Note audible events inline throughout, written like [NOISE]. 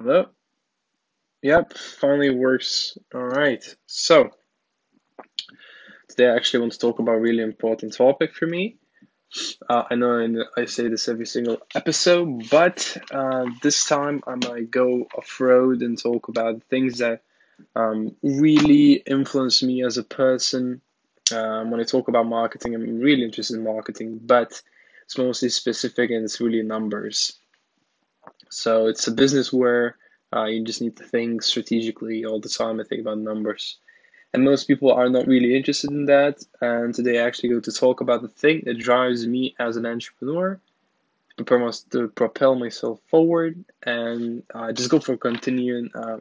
Hello? Yep, finally works. All right. So, today I actually want to talk about a really important topic for me. Uh, I know I say this every single episode, but uh, this time I might go off road and talk about things that um, really influence me as a person. Um, when I talk about marketing, I'm really interested in marketing, but it's mostly specific and it's really numbers. So, it's a business where uh, you just need to think strategically all the time and think about numbers. And most people are not really interested in that. And today I actually go to talk about the thing that drives me as an entrepreneur to propel myself forward and uh, just go for continuing uh,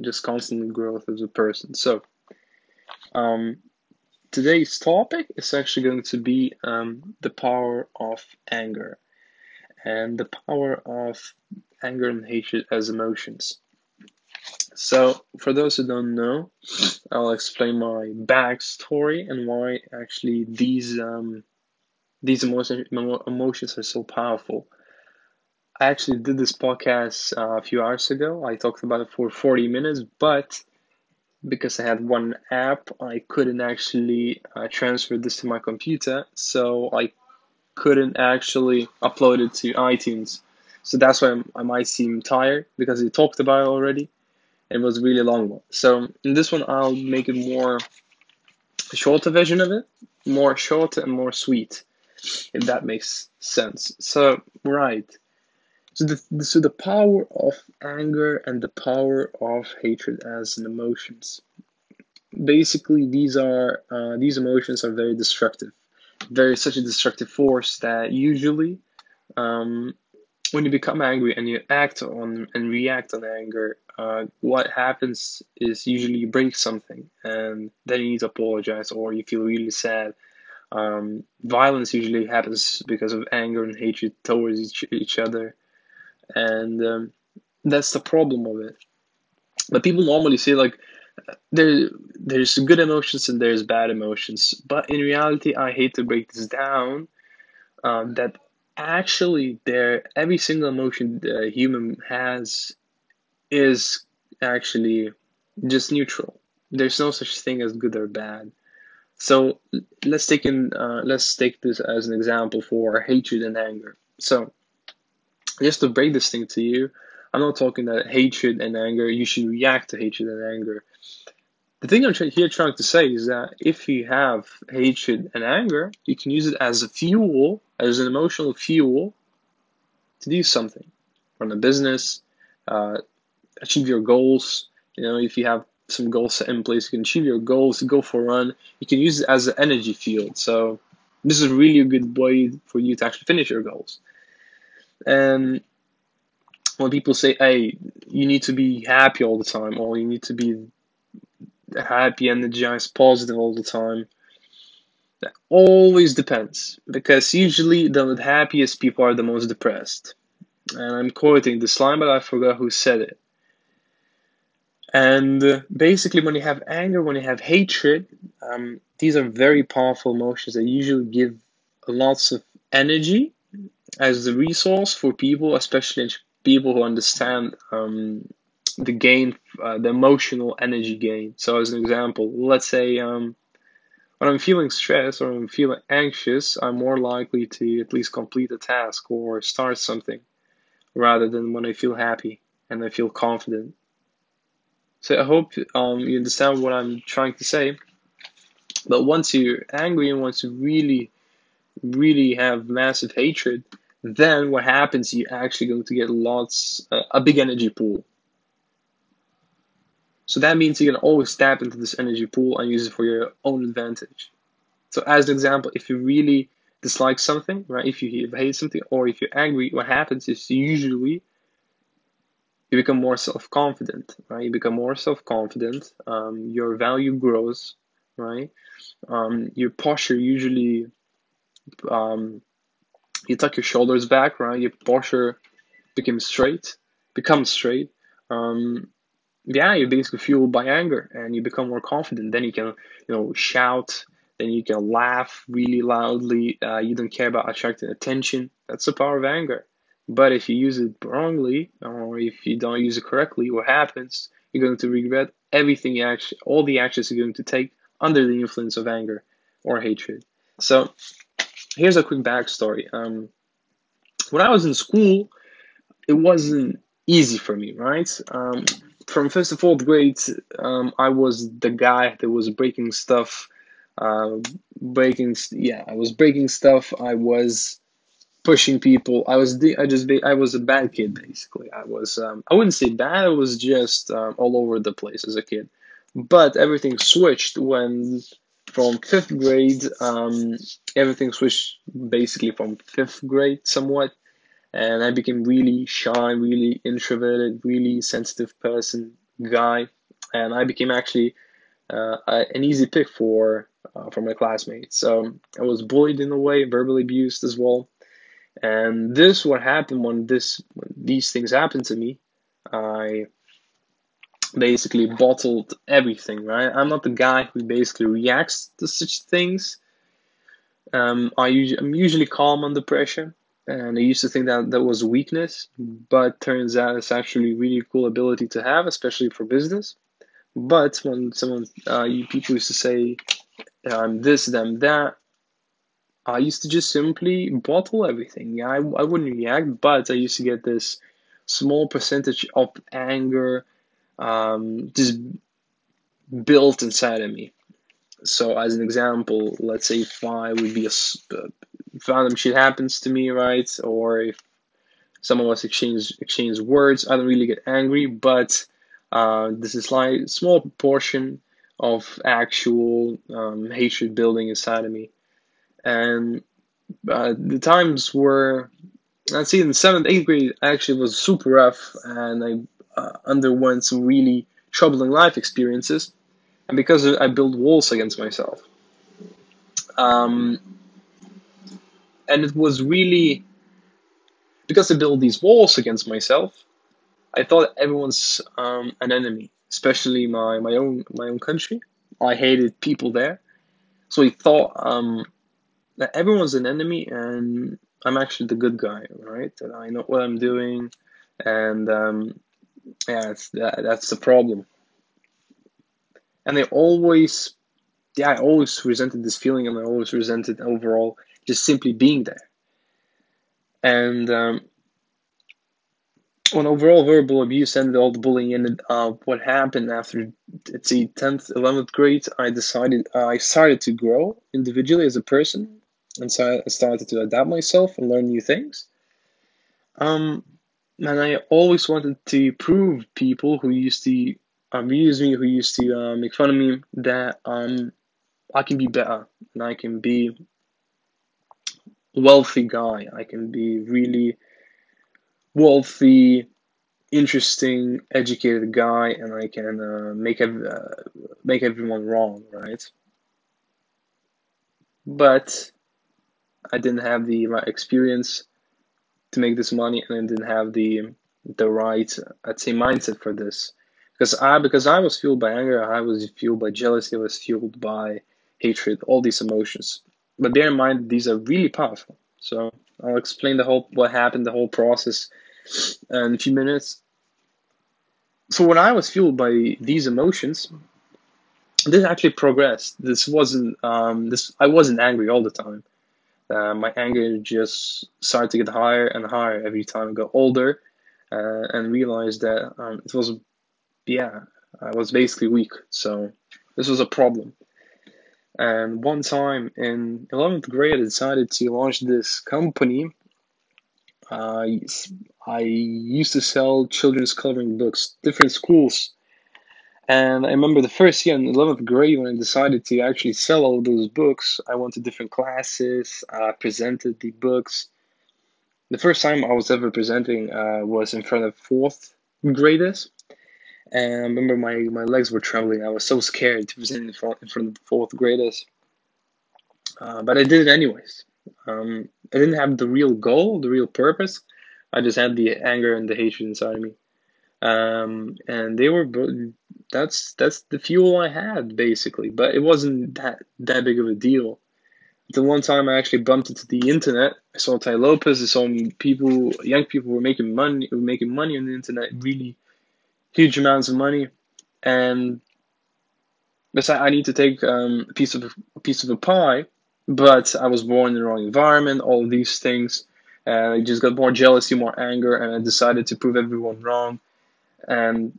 just constant growth as a person. So, um, today's topic is actually going to be um, the power of anger and the power of anger and hatred as emotions. So, for those who don't know, I'll explain my backstory and why actually these um, these emotions emotions are so powerful. I actually did this podcast uh, a few hours ago. I talked about it for 40 minutes, but because I had one app, I couldn't actually uh, transfer this to my computer, so I couldn't actually upload it to iTunes. So that's why i might seem tired because we talked about it already. It was really long one. So in this one, I'll make it more shorter version of it, more short and more sweet, if that makes sense. So right. So the so the power of anger and the power of hatred as an emotions. Basically, these are uh, these emotions are very destructive, very such a destructive force that usually um, when you become angry and you act on and react on anger, uh, what happens is usually you break something and then you need to apologize or you feel really sad. Um, violence usually happens because of anger and hatred towards each, each other, and um, that's the problem of it. But people normally say like there there's good emotions and there's bad emotions, but in reality, I hate to break this down. Um, that actually there every single emotion the human has is actually just neutral. There's no such thing as good or bad. So let's take in uh, let's take this as an example for hatred and anger. So just to break this thing to you i'm not talking that hatred and anger you should react to hatred and anger the thing I'm here trying to say is that if you have hatred and anger, you can use it as a fuel, as an emotional fuel, to do something, run a business, uh, achieve your goals. You know, if you have some goals set in place, you can achieve your goals, go for a run. You can use it as an energy field. So this is really a good way for you to actually finish your goals. And when people say, "Hey, you need to be happy all the time," or "You need to be happy, energized, positive all the time. That always depends because usually the happiest people are the most depressed. And I'm quoting this line, but I forgot who said it. And basically, when you have anger, when you have hatred, um, these are very powerful emotions that usually give lots of energy as the resource for people, especially people who understand um, the gain, uh, the emotional energy gain. So, as an example, let's say um, when I'm feeling stressed or I'm feeling anxious, I'm more likely to at least complete a task or start something rather than when I feel happy and I feel confident. So, I hope um, you understand what I'm trying to say. But once you're angry and once you really, really have massive hatred, then what happens? You're actually going to get lots, uh, a big energy pool. So that means you can always tap into this energy pool and use it for your own advantage. So as an example, if you really dislike something, right? If you hate something or if you're angry, what happens is usually you become more self-confident, right? You become more self-confident. Um, your value grows, right? Um, your posture usually um, you tuck your shoulders back, right? Your posture becomes straight, becomes straight. Um, yeah, you're basically fueled by anger, and you become more confident. Then you can, you know, shout. Then you can laugh really loudly. Uh, you don't care about attracting attention. That's the power of anger. But if you use it wrongly or if you don't use it correctly, what happens? You're going to regret everything you actually, all the actions you're going to take under the influence of anger or hatred. So here's a quick backstory. Um, when I was in school, it wasn't easy for me, right? Um, from first to fourth grade, um, I was the guy that was breaking stuff, uh, breaking. Yeah, I was breaking stuff. I was pushing people. I was I just I was a bad kid basically. I was um, I wouldn't say bad. I was just um, all over the place as a kid. But everything switched when from fifth grade. Um, everything switched basically from fifth grade somewhat, and I became really shy, really introverted, really sensitive person guy, and I became actually uh, an easy pick for uh, for my classmates. So I was bullied in a way, verbally abused as well and this what happened when this when these things happened to me. I basically bottled everything. Right, I'm not the guy who basically reacts to such things. Um, I I'm usually calm under pressure, and I used to think that that was weakness, but turns out it's actually really cool ability to have, especially for business. But when someone, uh, you people used to say um, this, them, that, I used to just simply bottle everything. Yeah, I, I wouldn't react, but I used to get this small percentage of anger um, just built inside of me. So, as an example, let's say if I would be a if random shit happens to me, right, or if some of us exchange exchange words, I don't really get angry, but uh, this is like small proportion of actual um, hatred building inside of me and uh, the times were I'd say in seventh, eighth grade actually was super rough, and I uh, underwent some really troubling life experiences, and because I built walls against myself. Um, and it was really because I built these walls against myself. I thought everyone's um, an enemy, especially my, my own my own country. I hated people there, so I thought um, that everyone's an enemy and I'm actually the good guy, right? That I know what I'm doing, and um, yeah, that, that's the problem. And I always, yeah, I always resented this feeling, and I always resented overall just simply being there. And um, when overall verbal abuse and all the bullying ended, uh, what happened after, let's see, 10th, 11th grade, I decided, uh, I started to grow individually as a person, and so I started to adapt myself and learn new things. Um, and I always wanted to prove people who used to abuse me, who used to uh, make fun of me, that um, I can be better and I can be wealthy guy. I can be really wealthy, interesting, educated guy, and I can uh, make ev- uh, make everyone wrong, right? But I didn't have the right experience to make this money, and I didn't have the the right, I'd say, mindset for this. Because I because I was fueled by anger, I was fueled by jealousy, I was fueled by hatred, all these emotions. But bear in mind, these are really powerful. So I'll explain the whole what happened, the whole process, in a few minutes. So when I was fueled by these emotions, this actually progressed. This wasn't um, this. I wasn't angry all the time. Uh, my anger just started to get higher and higher every time I got older, uh, and realized that um, it was, yeah, I was basically weak. So this was a problem. And one time in 11th grade, I decided to launch this company. Uh, I used to sell children's coloring books, different schools. And I remember the first year in 11th grade when I decided to actually sell all those books. I went to different classes, uh, presented the books. The first time I was ever presenting uh, was in front of fourth graders. And I remember my, my legs were trembling. I was so scared to present in front, in front of fourth graders. Uh, but I did it anyways. Um, I didn't have the real goal, the real purpose. I just had the anger and the hatred inside of me. Um, and they were that's that's the fuel I had basically, but it wasn't that that big of a deal. the one time I actually bumped into the internet, I saw Tai Lopez. I saw people, young people were making money, were making money on the internet, really huge amounts of money, and besides, I need to take um, a piece of a piece of a pie, but I was born in the wrong environment. All these things, and I just got more jealousy, more anger, and I decided to prove everyone wrong. And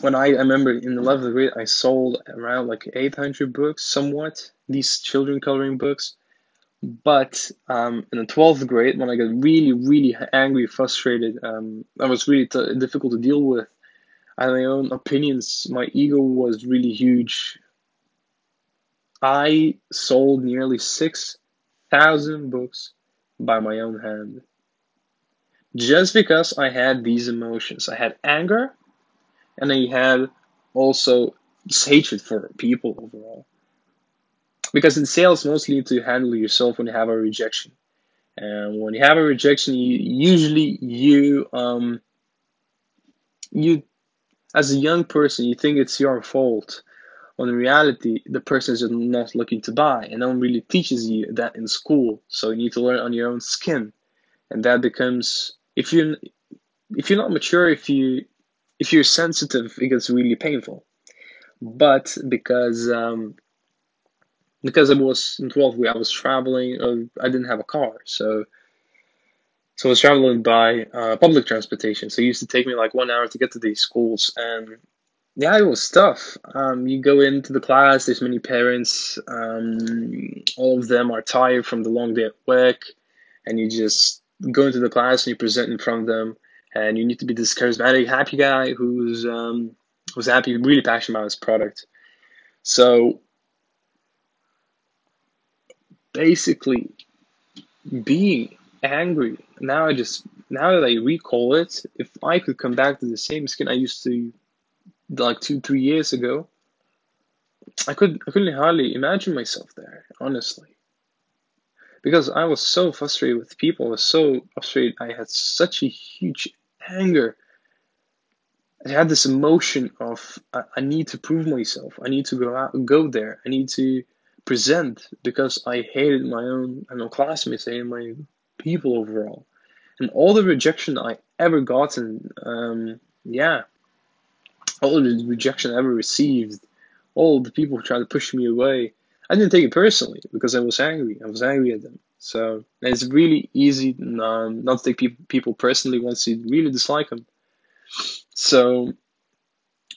when I, I remember in the 11th grade, I sold around like 800 books, somewhat these children coloring books. But um, in the 12th grade, when I got really, really angry, frustrated, um, I was really t- difficult to deal with. Had my own opinions. My ego was really huge. I sold nearly 6,000 books by my own hand. Just because I had these emotions. I had anger and I had also hatred for people overall. Because in sales, mostly you need to handle yourself when you have a rejection. And when you have a rejection, you usually you um you as a young person you think it's your fault. When in reality the person is not looking to buy and no one really teaches you that in school. So you need to learn on your own skin. And that becomes if you if you're not mature if you if you're sensitive it gets really painful. But because um because I was in 12th grade I was traveling uh, I didn't have a car. So so I was traveling by uh, public transportation so it used to take me like one hour to get to these schools and yeah, it was tough. Um, you go into the class, there's many parents. Um, all of them are tired from the long day at work, and you just go into the class and you present in front of them, and you need to be this charismatic, happy guy who's um, who's happy, really passionate about his product. So basically, being angry now, I just now that I recall it, if I could come back to the same skin I used to like two, three years ago, I could I couldn't hardly imagine myself there, honestly. Because I was so frustrated with people, I was so frustrated. I had such a huge anger. I had this emotion of I, I need to prove myself. I need to go out, go there. I need to present because I hated my own, I know, classmates. I hated my people overall, and all the rejection I ever gotten. Um, yeah, all the rejection I ever received all the people who tried to push me away, I didn't take it personally because I was angry. I was angry at them. So it's really easy um, not to take people people personally once you really dislike them. So,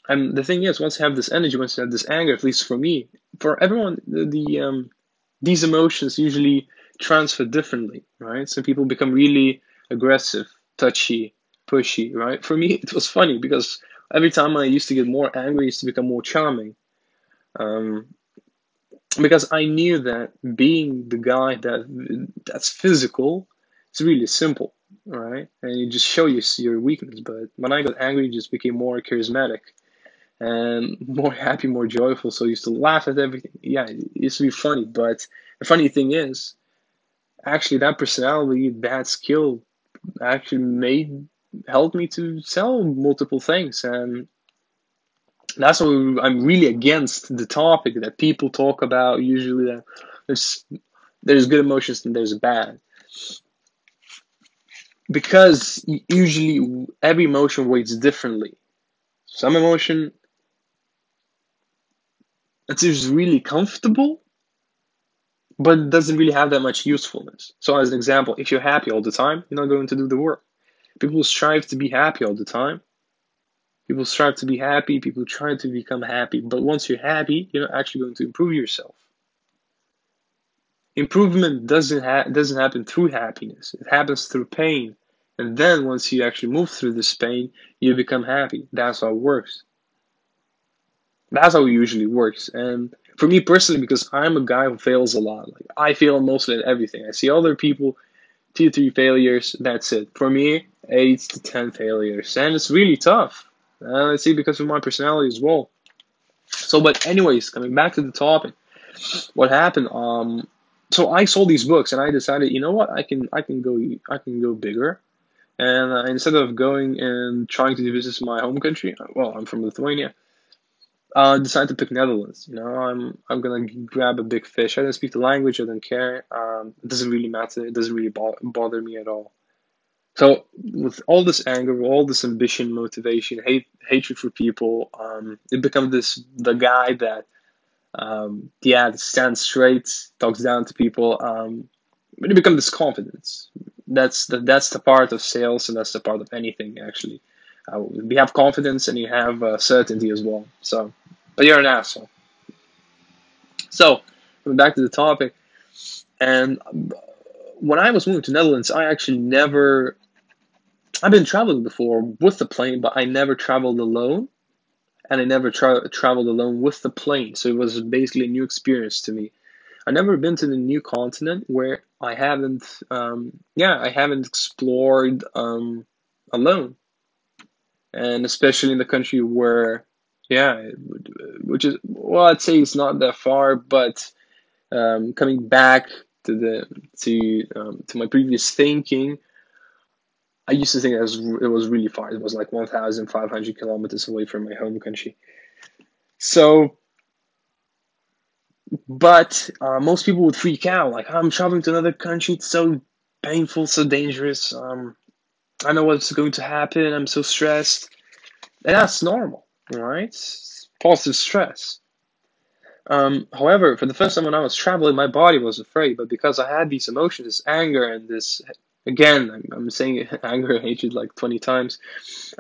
and the thing is, once you have this energy, once you have this anger, at least for me, for everyone, the, the um, these emotions usually transfer differently, right? Some people become really aggressive, touchy, pushy, right? For me, it was funny because every time I used to get more angry, I used to become more charming. Um, because I knew that being the guy that that's physical, it's really simple, right? And you just show your your weakness. But when I got angry, it just became more charismatic and more happy, more joyful. So I used to laugh at everything. Yeah, it used to be funny. But the funny thing is, actually, that personality, that skill, actually made helped me to sell multiple things. And that's why I'm really against the topic that people talk about usually that there's there's good emotions and there's bad. Because usually every emotion weighs differently. Some emotion it's just really comfortable but it doesn't really have that much usefulness so as an example if you're happy all the time you're not going to do the work people strive to be happy all the time People strive to be happy, people try to become happy, but once you're happy, you're not actually going to improve yourself. Improvement doesn't ha- doesn't happen through happiness. It happens through pain. And then once you actually move through this pain, you become happy. That's how it works. That's how it usually works. And for me personally, because I'm a guy who fails a lot, like I fail mostly at everything. I see other people, two, three failures, that's it. For me, eight to ten failures. And it's really tough. Uh, let's see, because of my personality as well. So, but anyways, coming back to the topic, what happened? Um, so I sold these books, and I decided, you know what, I can, I can go, I can go bigger. And uh, instead of going and trying to do business in my home country, well, I'm from Lithuania. Uh, decided to pick Netherlands. You know, I'm I'm gonna grab a big fish. I don't speak the language. I don't care. Um, it doesn't really matter. It doesn't really bo- bother me at all. So with all this anger, all this ambition, motivation, hate, hatred for people, um, it becomes this the guy that, um, yeah, stands straight, talks down to people. Um, but it becomes this confidence. That's the that's the part of sales, and that's the part of anything actually. Uh, we have confidence, and you have uh, certainty as well. So, but you're an asshole. So, coming back to the topic, and when I was moving to Netherlands, I actually never I've been traveling before with the plane, but I never traveled alone, and I never tra- traveled alone with the plane. So it was basically a new experience to me. I've never been to the new continent where I haven't, um, yeah, I haven't explored um, alone, and especially in the country where, yeah, which is well, I'd say it's not that far, but um, coming back to the to um, to my previous thinking I used to think it was, it was really far. It was like 1,500 kilometers away from my home country. So, but uh, most people would freak out. Like, I'm traveling to another country. It's so painful, so dangerous. Um, I know what's going to happen. I'm so stressed. And that's normal, right? Positive stress. Um, however, for the first time when I was traveling, my body was afraid. But because I had these emotions, this anger and this again, I'm, I'm saying [LAUGHS] anger and hatred like 20 times.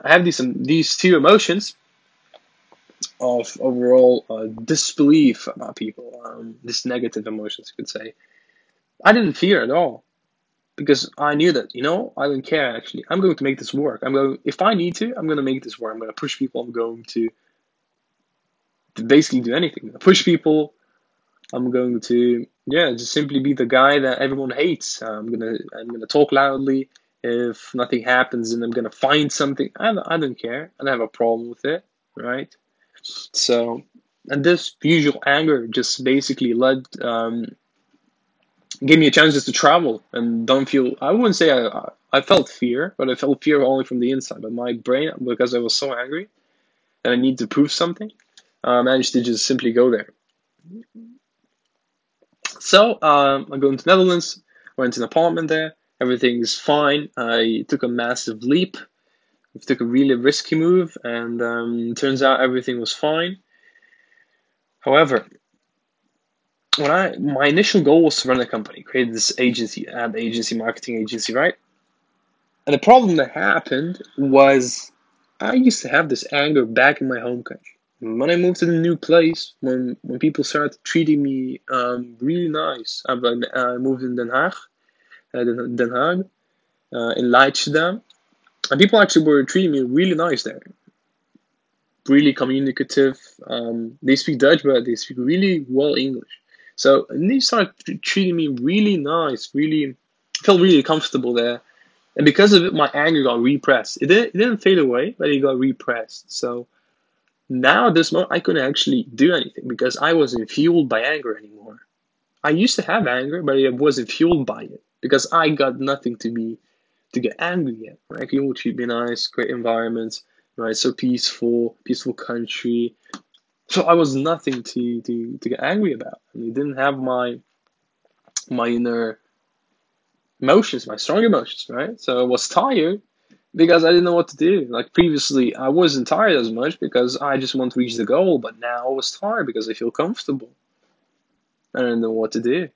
I have these um, these two emotions of overall uh, disbelief about people, um, this negative emotions, you could say. I didn't fear at all because I knew that you know I don't care. Actually, I'm going to make this work. I'm going if I need to, I'm going to make this work. I'm going to push people. I'm going to to basically do anything. Push people. I'm going to yeah, just simply be the guy that everyone hates. I'm gonna I'm gonna talk loudly. If nothing happens, and I'm gonna find something. I don't, I don't care. I don't have a problem with it, right? So, and this usual anger just basically led um, gave me a chance just to travel and don't feel. I wouldn't say I I felt fear, but I felt fear only from the inside. But my brain, because I was so angry and I need to prove something, uh, managed to just simply go there. So um, I go into Netherlands, went to an apartment there. Everything's fine. I took a massive leap. I took a really risky move, and um, turns out everything was fine. However, when I my initial goal was to run a company, create this agency, ad agency, marketing agency, right? And the problem that happened was I used to have this anger back in my home country. When I moved to the new place, when when people started treating me um, really nice, I, I moved in Den Haag, uh, Den Haag, uh, in Leidschendam, and people actually were treating me really nice there. Really communicative. Um, they speak Dutch, but they speak really well English. So and they started treating me really nice, really felt really comfortable there. And because of it, my anger got repressed. It didn't, it didn't fade away, but it got repressed. So now at this moment, I couldn't actually do anything because I wasn't fueled by anger anymore. I used to have anger, but I wasn't fueled by it because I got nothing to be to get angry at. Right? People treat me nice, great environment, right? So peaceful, peaceful country. So I was nothing to to, to get angry about. It didn't have my my inner emotions, my strong emotions, right? So I was tired because I didn't know what to do. Like previously, I wasn't tired as much because I just want to reach the goal, but now I was tired because I feel comfortable. I don't know what to do.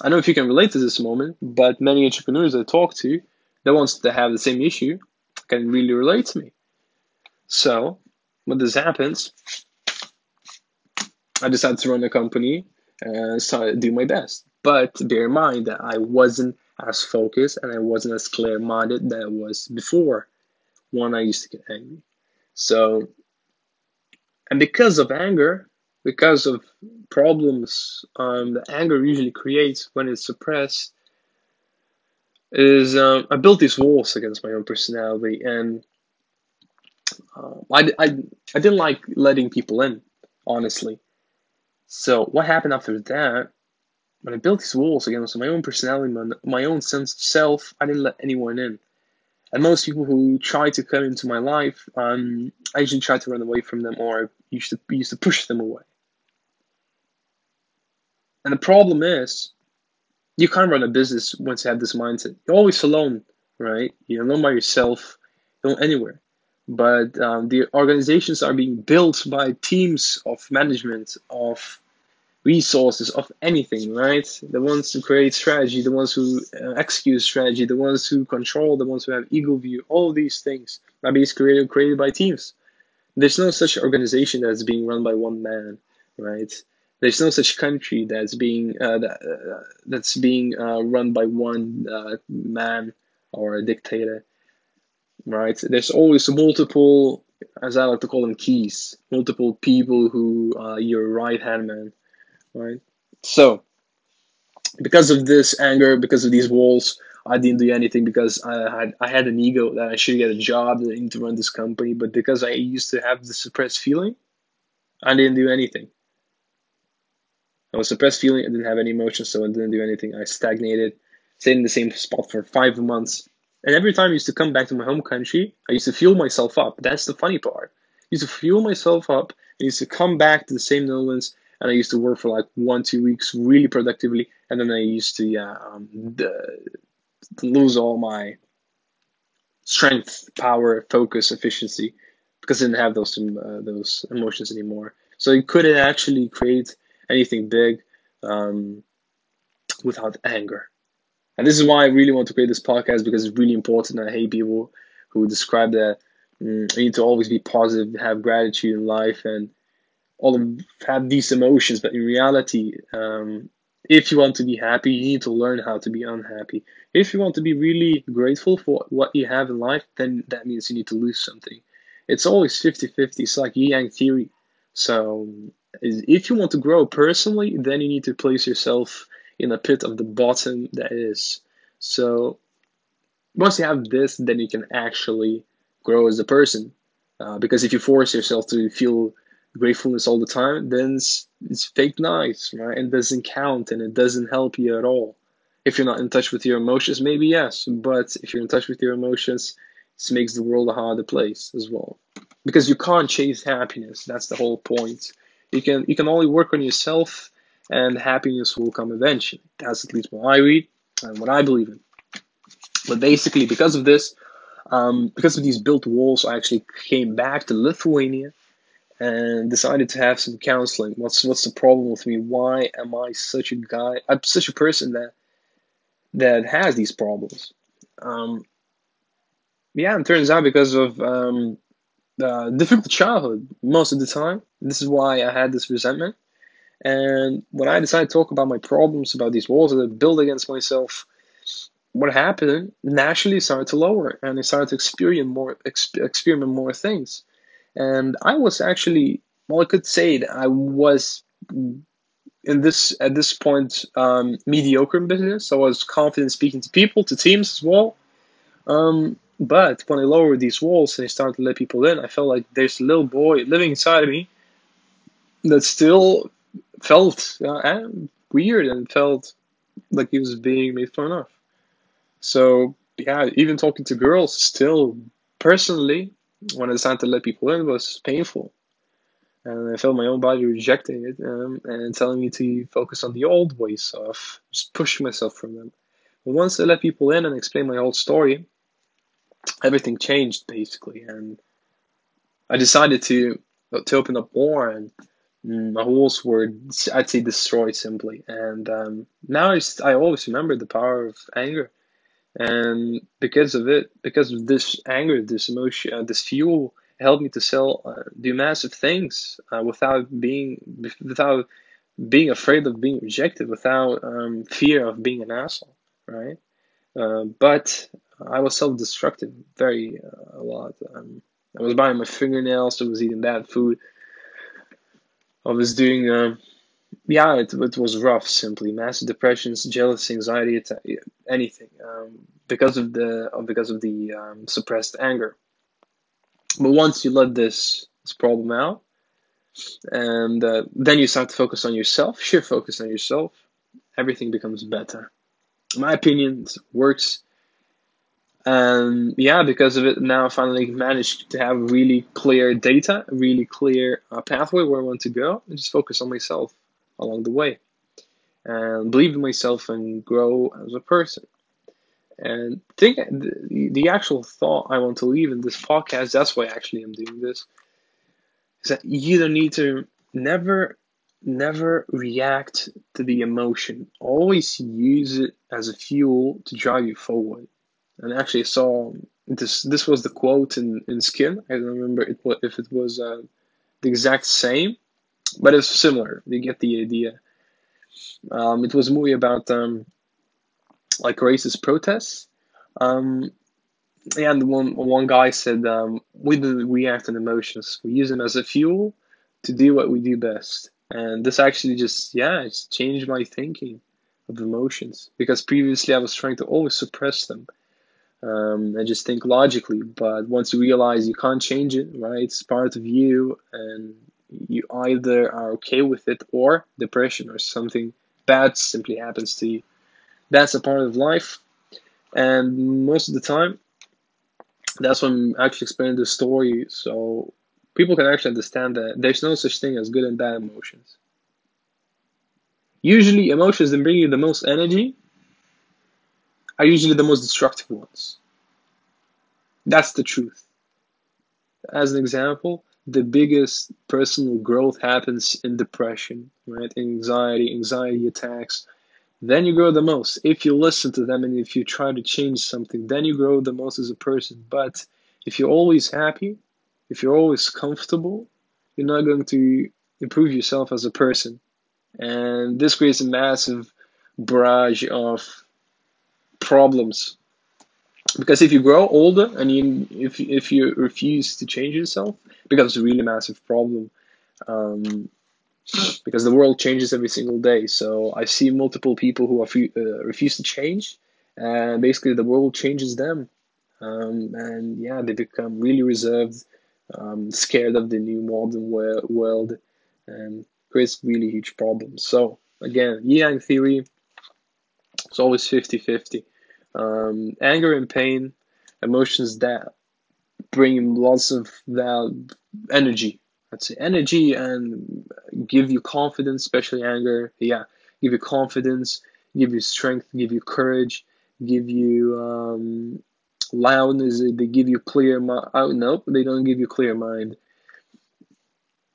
I don't know if you can relate to this moment, but many entrepreneurs I talk to that wants to have the same issue can really relate to me. So when this happens, I decided to run a company and start to do my best. But bear in mind that I wasn't as focused and I wasn't as clear minded that I was before when I used to get angry. So, and because of anger, because of problems um, that anger usually creates when it's suppressed, is um, I built these walls against my own personality, and uh, I, I, I didn't like letting people in, honestly. So what happened after that? When I built these walls against my own personality, my, my own sense of self, I didn't let anyone in. And most people who try to come into my life, um, I usually try to run away from them or I used to used to push them away. And the problem is, you can't run a business once you have this mindset. You're always alone, right? You're alone by yourself, you're alone anywhere. But um, the organizations are being built by teams of management, of resources, of anything, right? The ones who create strategy, the ones who uh, execute strategy, the ones who control, the ones who have ego view, all these things are being created, created by teams. There's no such organization that's being run by one man, right? There's no such country that's being uh, that, uh, that's being uh, run by one uh, man or a dictator, right? There's always multiple, as I like to call them, keys, multiple people who are your right hand man, right? So, because of this anger, because of these walls, I didn't do anything because I had I had an ego that I should get a job that I need to run this company, but because I used to have the suppressed feeling, I didn't do anything. I was suppressed feeling. I didn't have any emotions, so I didn't do anything. I stagnated, stayed in the same spot for five months. And every time I used to come back to my home country, I used to fuel myself up. That's the funny part. I used to fuel myself up. I used to come back to the same Netherlands, and I used to work for like one, two weeks really productively. And then I used to, um, the, lose all my strength, power, focus, efficiency because I didn't have those uh, those emotions anymore. So you couldn't actually create anything big um, without anger. And this is why I really want to create this podcast because it's really important. I hate people who describe that mm, you need to always be positive, have gratitude in life, and all of have these emotions. But in reality, um, if you want to be happy, you need to learn how to be unhappy. If you want to be really grateful for what you have in life, then that means you need to lose something. It's always 50 50. It's like yin yang theory. So if you want to grow personally, then you need to place yourself in a pit of the bottom that is. So once you have this, then you can actually grow as a person. Uh, because if you force yourself to feel gratefulness all the time, then it's, it's fake nice, right? It doesn't count and it doesn't help you at all. If you're not in touch with your emotions, maybe yes, but if you're in touch with your emotions, it makes the world a harder place as well. Because you can't chase happiness. That's the whole point. You can you can only work on yourself, and happiness will come eventually. That's at least what I read and what I believe in. But basically, because of this, um, because of these built walls, I actually came back to Lithuania and decided to have some counseling. What's what's the problem with me? Why am I such a guy? I'm such a person that that has these problems. Um, yeah, it turns out because of um, uh, difficult childhood most of the time. This is why I had this resentment. And when I decided to talk about my problems, about these walls that I built against myself, what happened naturally started to lower, and I started to experiment more, experiment more things. And I was actually, well, I could say that I was in this at this point um, mediocre in business. I was confident speaking to people, to teams as well. Um, but when I lowered these walls and I started to let people in, I felt like there's a little boy living inside of me that still felt uh, weird and felt like he was being made fun of. So yeah, even talking to girls still personally, when I decided to let people in, was painful. And I felt my own body rejecting it um, and telling me to focus on the old ways of just pushing myself from them. But once I let people in and explained my whole story, everything changed basically, and I decided to to open up more, and my walls were I'd say destroyed simply. And um, now I, I always remember the power of anger, and because of it, because of this anger, this emotion, uh, this fuel, helped me to sell, uh, do massive things uh, without being without being afraid of being rejected, without um, fear of being an asshole, right? Uh, but I was self-destructive very uh, a lot. Um, I was biting my fingernails. I was eating bad food. I was doing, uh, yeah, it, it was rough. Simply, massive depressions, jealousy, anxiety, anything, um, because of the because of the um, suppressed anger. But once you let this this problem out, and uh, then you start to focus on yourself, shift focus on yourself, everything becomes better. In my opinion, works and yeah, because of it, now I finally managed to have really clear data, really clear uh, pathway where I want to go, and just focus on myself along the way, and believe in myself and grow as a person. And think the, the actual thought I want to leave in this podcast. That's why actually I'm doing this. Is that you don't need to never, never react to the emotion. Always use it as a fuel to drive you forward and actually saw this. This was the quote in, in Skin. I don't remember it if it was uh, the exact same, but it's similar. You get the idea. Um, it was a movie about um, like racist protests. Um, and one one guy said um, we don't react on emotions. We use them as a fuel to do what we do best. And this actually just yeah, it's changed my thinking of emotions because previously I was trying to always suppress them um, and just think logically. But once you realize you can't change it, right? It's part of you, and you either are okay with it or depression or something bad simply happens to you. That's a part of life, and most of the time, that's when I'm actually explaining the story so people can actually understand that there's no such thing as good and bad emotions. Usually, emotions that bring you the most energy are usually the most destructive ones. That's the truth. As an example, the biggest personal growth happens in depression, right? Anxiety, anxiety attacks. Then you grow the most. If you listen to them and if you try to change something, then you grow the most as a person. But if you're always happy, if you're always comfortable, you're not going to improve yourself as a person. And this creates a massive barrage of problems. Because if you grow older and you if if you refuse to change yourself it becomes a really massive problem um, because the world changes every single day. So i see multiple people who are uh, refuse to change and basically the world changes them. Um, and yeah they become really reserved um, scared of the new modern world and creates really huge problems. So again yang theory it's always 50 50 um, anger and pain, emotions that bring lots of that energy. I'd say energy and give you confidence, especially anger. Yeah, give you confidence, give you strength, give you courage, give you um, loudness. They give you clear mind. Oh, nope, they don't give you clear mind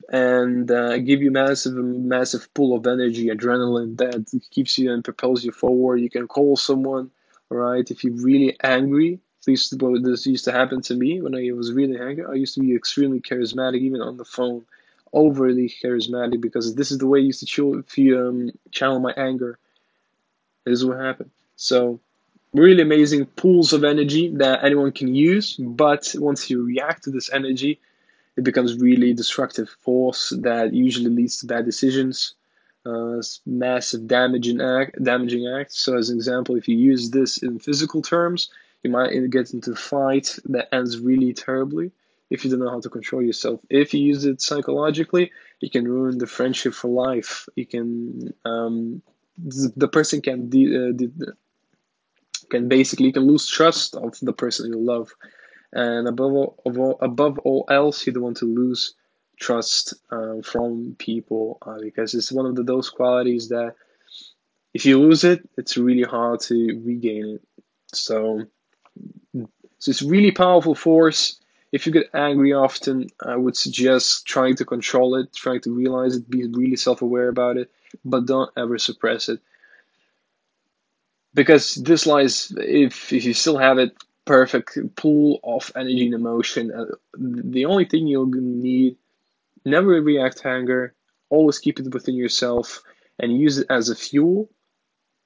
and uh, give you massive massive pool of energy adrenaline that keeps you and propels you forward. You can call someone right? If you're really angry at least this used to happen to me when i was really angry. I used to be extremely charismatic even on the phone overly charismatic because this is the way I used to chill, if you, um, channel my anger. This is what happened. So really amazing pools of energy that anyone can use but once you react to this energy it becomes really destructive force that usually leads to bad decisions, uh, massive damaging act, damaging acts. So, as an example, if you use this in physical terms, you might get into a fight that ends really terribly if you don't know how to control yourself. If you use it psychologically, you can ruin the friendship for life. You can um, the person can de- uh, de- can basically you can lose trust of the person you love and above all, above all else, you don't want to lose trust um, from people uh, because it's one of the, those qualities that if you lose it, it's really hard to regain it. So, so it's really powerful force. If you get angry often, I would suggest trying to control it, trying to realize it, be really self-aware about it, but don't ever suppress it. Because this lies, if if you still have it, perfect pool of energy and emotion. Uh, the only thing you'll need, never react to anger, always keep it within yourself and use it as a fuel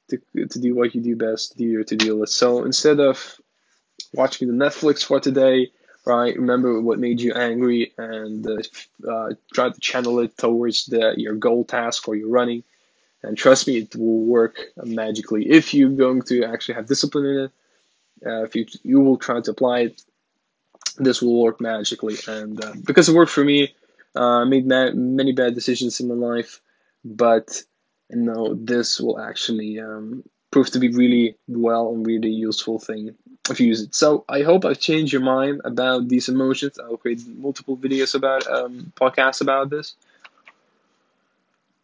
to, to do what you do best, do your to-do list. So instead of watching the Netflix for today, right, remember what made you angry and uh, uh, try to channel it towards the, your goal task or your running. And trust me, it will work magically if you're going to actually have discipline in it uh, if you you will try to apply it, this will work magically. And uh, because it worked for me, uh, I made ma- many bad decisions in my life, but know this will actually um, prove to be really well and really useful thing. if you use it. So I hope I've changed your mind about these emotions. I'll create multiple videos about um, podcasts about this.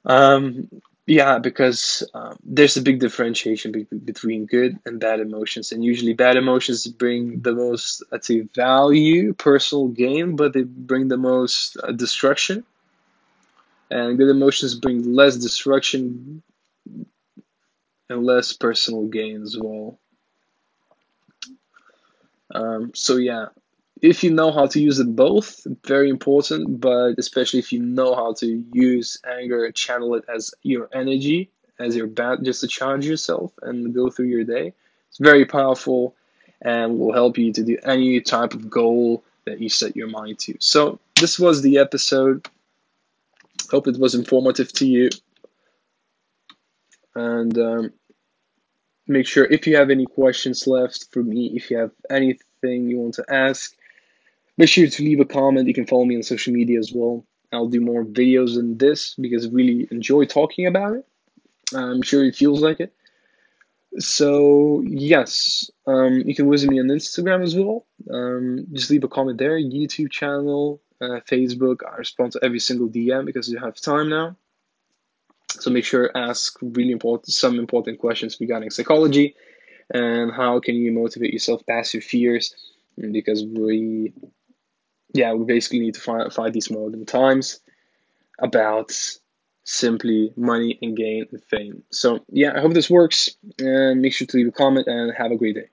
Um, yeah, because um, there's a big differentiation be- between good and bad emotions, and usually bad emotions bring the most, I'd say, value, personal gain, but they bring the most uh, destruction. And good emotions bring less destruction and less personal gain as well. Um, so yeah, if you know how to use it both, very important, but especially if you know how to use anger channel it as your energy, as your bat, just to charge yourself and go through your day. It's very powerful and will help you to do any type of goal that you set your mind to. So this was the episode. Hope it was informative to you. And um, make sure if you have any questions left for me, if you have anything you want to ask, make sure to leave a comment. You can follow me on social media as well. I'll do more videos than this because I really enjoy talking about it. I'm sure it feels like it. So yes, um, you can visit me on Instagram as well. Um, just leave a comment there. YouTube channel, uh, Facebook. I respond to every single DM because you have time now. So make sure ask really important some important questions regarding psychology and how can you motivate yourself past your fears because we yeah we basically need to fight, fight these modern times about simply money and gain and fame. So yeah i hope this works and make sure to leave a comment and have a great day